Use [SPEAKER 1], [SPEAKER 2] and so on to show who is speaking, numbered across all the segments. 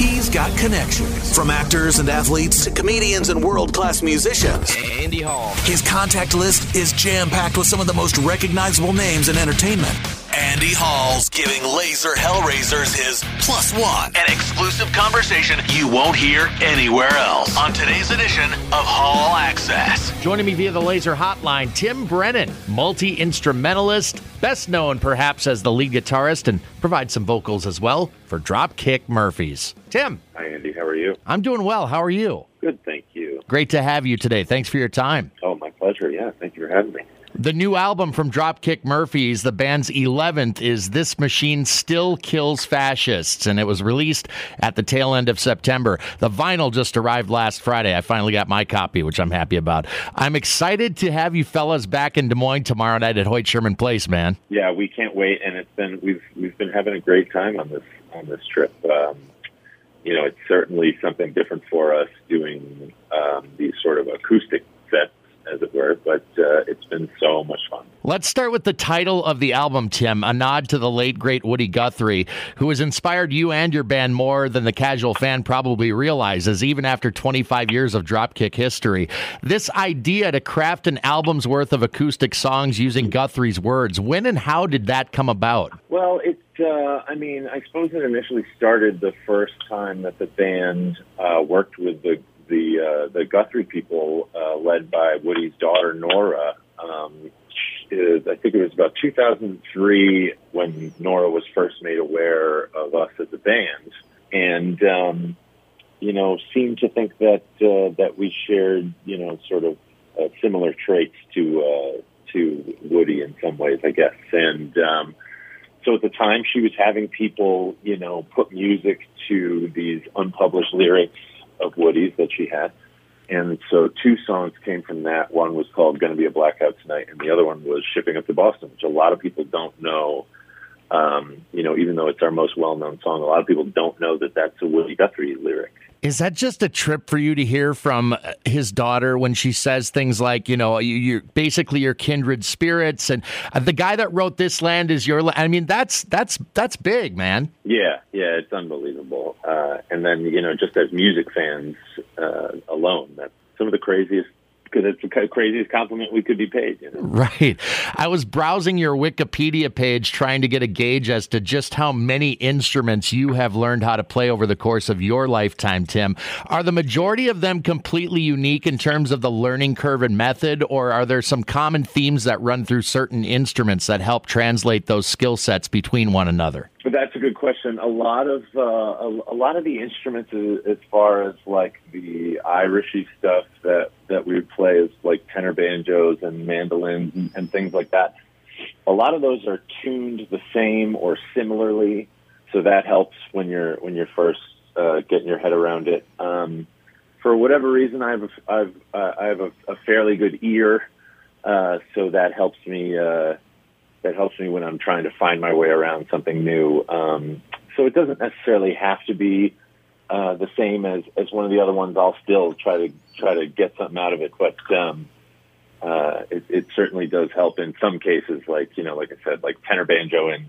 [SPEAKER 1] He's got connections. From actors and athletes to comedians and world class musicians.
[SPEAKER 2] Andy Hall.
[SPEAKER 1] His contact list is jam packed with some of the most recognizable names in entertainment. Andy Hall's giving Lazer Hellraisers his plus one, an exclusive conversation you won't hear anywhere else on today's edition of Hall Access.
[SPEAKER 2] Joining me via the Lazer Hotline, Tim Brennan, multi instrumentalist, best known perhaps as the lead guitarist, and provides some vocals as well for Dropkick Murphys. Tim.
[SPEAKER 3] Hi, Andy. How are you?
[SPEAKER 2] I'm doing well. How are you?
[SPEAKER 3] Good, thank you.
[SPEAKER 2] Great to have you today. Thanks for your time.
[SPEAKER 3] Oh, my pleasure. Yeah, thank you for having me.
[SPEAKER 2] The new album from Dropkick Murphys, the band's 11th, is This Machine Still Kills Fascists, and it was released at the tail end of September. The vinyl just arrived last Friday. I finally got my copy, which I'm happy about. I'm excited to have you fellas back in Des Moines tomorrow night at Hoyt Sherman Place, man.
[SPEAKER 3] Yeah, we can't wait, and it's been we've we've been having a great time on this on this trip. Um, you know, it's certainly something different for us doing um, these sort of acoustic sets as it were, but uh, it's been so much fun.
[SPEAKER 2] Let's start with the title of the album, Tim, a nod to the late, great Woody Guthrie, who has inspired you and your band more than the casual fan probably realizes, even after 25 years of Dropkick history. This idea to craft an album's worth of acoustic songs using Guthrie's words, when and how did that come about?
[SPEAKER 3] Well, it, uh, I mean, I suppose it initially started the first time that the band uh, worked with the the uh, the Guthrie people, uh, led by Woody's daughter Nora. Um, is, I think it was about 2003 when Nora was first made aware of us as a band, and um, you know seemed to think that uh, that we shared you know sort of uh, similar traits to uh, to Woody in some ways, I guess, and. Um, so at the time, she was having people, you know, put music to these unpublished lyrics of Woody's that she had. And so two songs came from that. One was called Gonna Be a Blackout Tonight, and the other one was Shipping Up to Boston, which a lot of people don't know. Um, you know, even though it's our most well known song, a lot of people don't know that that's a Woody Guthrie lyric.
[SPEAKER 2] Is that just a trip for you to hear from uh, his daughter when she says things like, you know, you, are basically your kindred spirits, and uh, the guy that wrote "This Land Is Your"? Land. I mean, that's that's that's big, man.
[SPEAKER 3] Yeah, yeah, it's unbelievable. Uh, and then you know, just as music fans uh, alone, that's some of the craziest because it's the craziest compliment we could be paid. You know?
[SPEAKER 2] Right. I was browsing your Wikipedia page trying to get a gauge as to just how many instruments you have learned how to play over the course of your lifetime, Tim. Are the majority of them completely unique in terms of the learning curve and method, or are there some common themes that run through certain instruments that help translate those skill sets between one another?
[SPEAKER 3] But that's a good question. A lot of uh, a, a, lot of the instruments, as far as like the Irishy stuff that that we play, is like tenor banjos and mandolins and, and things like that. A lot of those are tuned the same or similarly, so that helps when you're when you're first uh, getting your head around it. Um, for whatever reason, I have a, I've uh, I have a, a fairly good ear, uh, so that helps me. Uh, that helps me when I'm trying to find my way around something new. Um, so it doesn't necessarily have to be uh, the same as, as one of the other ones. I'll still try to try to get something out of it, but um, uh, it, it certainly does help in some cases. Like you know, like I said, like tenor banjo and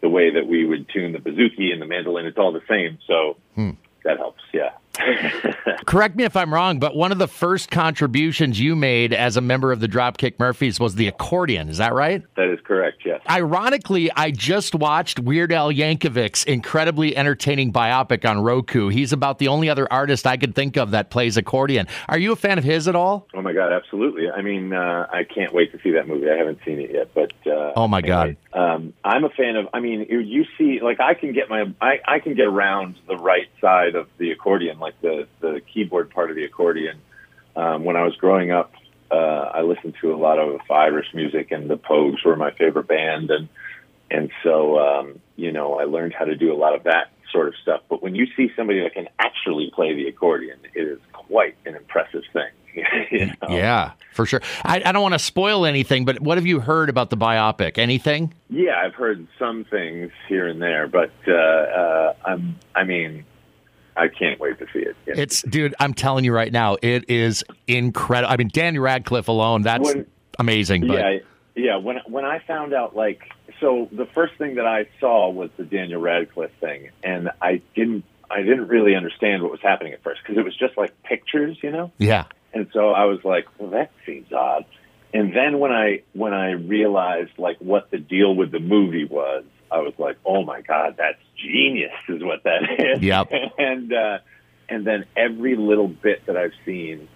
[SPEAKER 3] the way that we would tune the bouzouki and the mandolin, it's all the same. So hmm. that helps. Yeah.
[SPEAKER 2] Correct me if I'm wrong, but one of the first contributions you made as a member of the Dropkick Murphys was the accordion. Is that right?
[SPEAKER 3] That is correct, yes.
[SPEAKER 2] Ironically, I just watched Weird Al Yankovic's incredibly entertaining biopic on Roku. He's about the only other artist I could think of that plays accordion. Are you a fan of his at all?
[SPEAKER 3] Oh, my God, absolutely. I mean, uh, I can't wait to see that movie. I haven't seen it yet, but. Uh,
[SPEAKER 2] oh, my God.
[SPEAKER 3] Um, I'm a fan of, I mean, you see, like, I can get my, I, I can get around the right side of the accordion like the the keyboard part of the accordion. Um, when I was growing up, uh, I listened to a lot of Irish music, and the Pogues were my favorite band, and and so um, you know I learned how to do a lot of that sort of stuff. But when you see somebody that can actually play the accordion, it is quite an impressive thing.
[SPEAKER 2] you know? Yeah, for sure. I, I don't want to spoil anything, but what have you heard about the biopic? Anything?
[SPEAKER 3] Yeah, I've heard some things here and there, but uh, uh, I'm. I mean, I can't wait to see it.
[SPEAKER 2] Yeah. It's, dude, I'm telling you right now, it is incredible. I mean, Danny Radcliffe alone, that's when, amazing. But.
[SPEAKER 3] Yeah, yeah. When when I found out, like, so the first thing that I saw was the Daniel Radcliffe thing, and I didn't. I didn't really understand what was happening at first because it was just like pictures, you know.
[SPEAKER 2] Yeah.
[SPEAKER 3] And so I was like, well, that seems odd. And then when I when I realized like what the deal with the movie was, I was like, oh my god, that's genius, is what that is.
[SPEAKER 2] Yep.
[SPEAKER 3] and uh, and then every little bit that I've seen,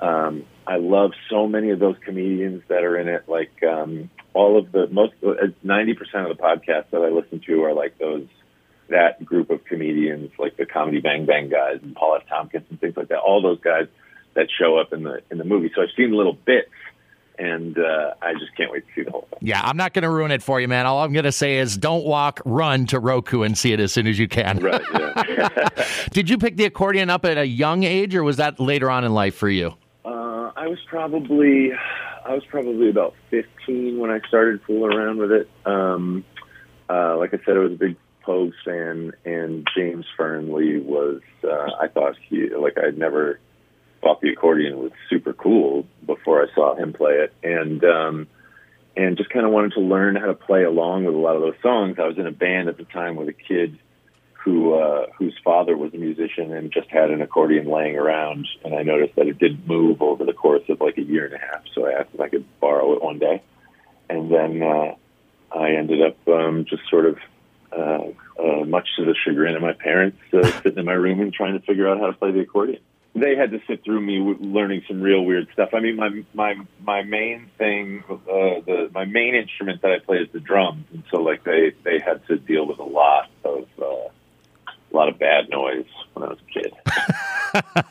[SPEAKER 3] um, I love so many of those comedians that are in it. Like um, all of the most ninety percent of the podcasts that I listen to are like those that group of comedians, like the Comedy Bang Bang guys and Paul F. Tompkins and things like that. All those guys that show up in the in the movie. So I've seen little bits and uh, I just can't wait to see the whole thing.
[SPEAKER 2] Yeah, I'm not going to ruin it for you, man. All I'm going to say is don't walk, run to Roku and see it as soon as you can.
[SPEAKER 3] Right. Yeah.
[SPEAKER 2] Did you pick the accordion up at a young age, or was that later on in life for you?
[SPEAKER 3] Uh, I was probably I was probably about 15 when I started fooling around with it. Um, uh, like I said, I was a big Pogues fan, and James Fearnley was. Uh, I thought he like I'd never thought the accordion was super cool before I saw him play it, and um, and just kind of wanted to learn how to play along with a lot of those songs. I was in a band at the time with a kid who uh, whose father was a musician and just had an accordion laying around, and I noticed that it did move over the course of like a year and a half. So I asked if I could borrow it one day, and then uh, I ended up um, just sort of. Uh, uh, much to the chagrin of my parents, uh, sitting in my room and trying to figure out how to play the accordion they had to sit through me learning some real weird stuff. I mean, my my my main thing, uh, the my main instrument that I play is the drums, and so like they they had to deal with a lot of uh, a lot of bad noise when I was a kid.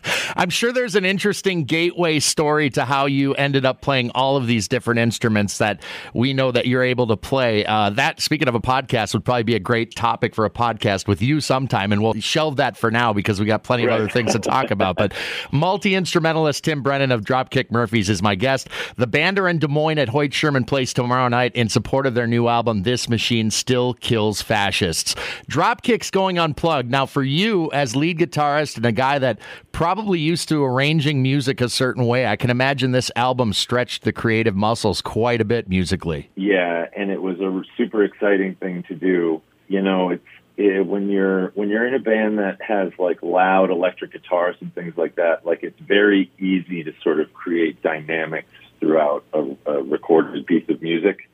[SPEAKER 2] I'm sure there's an interesting gateway story to how you ended up playing all of these different instruments that we know that you're able to play. Uh, that, speaking of a podcast, would probably be a great topic for a podcast with you sometime, and we'll shelve that for now because we got plenty of other things to talk about. But multi instrumentalist Tim Brennan of Dropkick Murphys is my guest. The band are in Des Moines at Hoyt Sherman Place tomorrow night in support of their new album, This Machine Still Kills Fascists. Dropkick's going unplugged. Now, for you as lead guitarist and a guy that probably used to arranging music a certain way. I can imagine this album stretched the creative muscles quite a bit musically.
[SPEAKER 3] Yeah, and it was a super exciting thing to do. You know, it's it, when you're when you're in a band that has like loud electric guitars and things like that. Like it's very easy to sort of create dynamics throughout a, a recorded piece of music.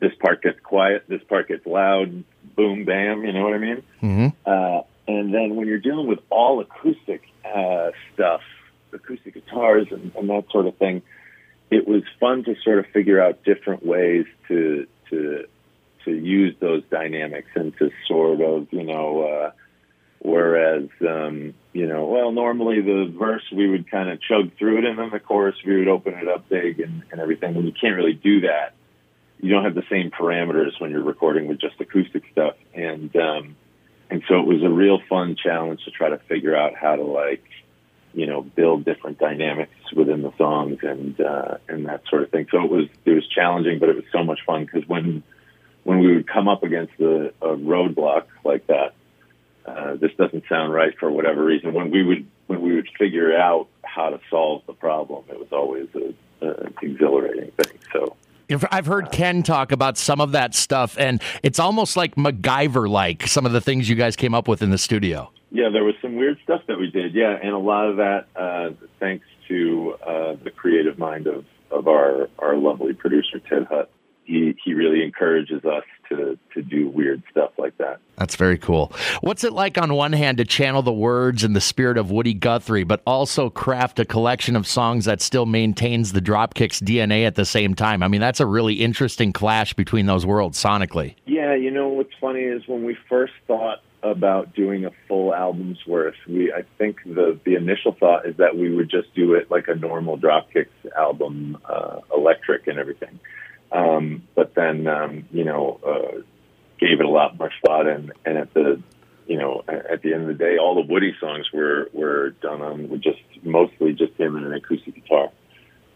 [SPEAKER 3] This part gets quiet. This part gets loud. Boom, bam. You know what I mean?
[SPEAKER 2] Mm-hmm.
[SPEAKER 3] Uh, and then when you're dealing with all acoustic uh, stuff, acoustic guitars and, and that sort of thing, it was fun to sort of figure out different ways to to to use those dynamics and to sort of you know uh, whereas um, you know well normally the verse we would kind of chug through it and then the chorus we would open it up big and, and everything. And you can't really do that. You don't have the same parameters when you're recording with just acoustic stuff. And um, and so it was a real fun challenge to try to figure out how to like you know build different dynamics within the songs and uh, and that sort of thing. So it was it was challenging, but it was so much fun because when when we would come up against the a roadblock like that, uh, this doesn't sound right for whatever reason. When we would when we would figure out how to solve the problem, it was always a, a exhilarating thing.
[SPEAKER 2] I've heard Ken talk about some of that stuff, and it's almost like MacGyver like some of the things you guys came up with in the studio.
[SPEAKER 3] Yeah, there was some weird stuff that we did. Yeah, and a lot of that uh, thanks to uh, the creative mind of, of our, our lovely producer, Ted Hutt he he really encourages us to to do weird stuff like that.
[SPEAKER 2] That's very cool. What's it like on one hand to channel the words and the spirit of Woody Guthrie, but also craft a collection of songs that still maintains the Dropkicks DNA at the same time? I mean, that's a really interesting clash between those worlds sonically.
[SPEAKER 3] Yeah, you know what's funny is when we first thought about doing a full album's worth, we I think the the initial thought is that we would just do it like a normal Dropkicks album, uh, electric and everything. Um, but then, um, you know, uh, gave it a lot more thought, and and at the, you know, at the end of the day, all the Woody songs were were done on with just mostly just him and an acoustic guitar,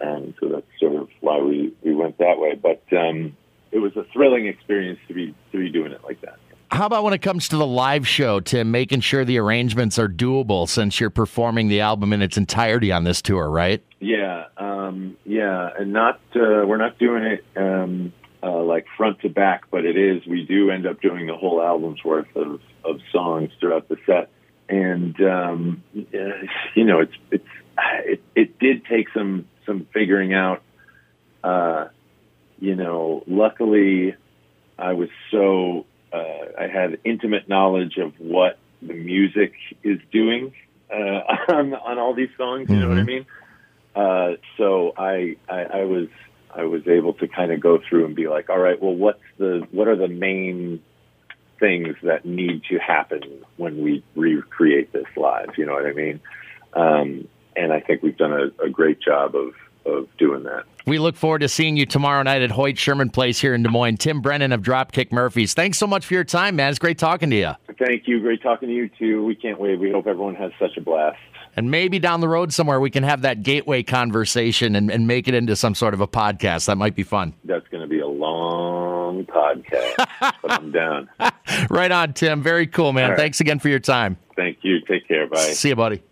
[SPEAKER 3] and so that's sort of why we we went that way. But um, it was a thrilling experience to be to be doing it like that.
[SPEAKER 2] How about when it comes to the live show, Tim, making sure the arrangements are doable since you're performing the album in its entirety on this tour, right?
[SPEAKER 3] Yeah, um, yeah, and not uh, we're not doing it um, uh, like front to back, but it is we do end up doing the whole album's worth of, of songs throughout the set, and um, you know, it's it's it, it did take some some figuring out. Uh, you know, luckily, I was so uh, I had intimate knowledge of what the music is doing uh, on on all these songs. You mm-hmm. know what I mm-hmm. mean? Uh, so I, I I was I was able to kind of go through and be like, all right, well, what's the what are the main things that need to happen when we recreate this live? You know what I mean? Um, and I think we've done a, a great job of of doing that.
[SPEAKER 2] We look forward to seeing you tomorrow night at Hoyt Sherman Place here in Des Moines. Tim Brennan of Dropkick Murphys. Thanks so much for your time, man. It's great talking to you.
[SPEAKER 3] Thank you. Great talking to you too. We can't wait. We hope everyone has such a blast.
[SPEAKER 2] And maybe down the road somewhere we can have that gateway conversation and, and make it into some sort of a podcast. That might be fun.
[SPEAKER 3] That's going to be a long podcast, but I'm down.
[SPEAKER 2] right on, Tim. Very cool, man. Right. Thanks again for your time.
[SPEAKER 3] Thank you. Take care. Bye.
[SPEAKER 2] See you, buddy.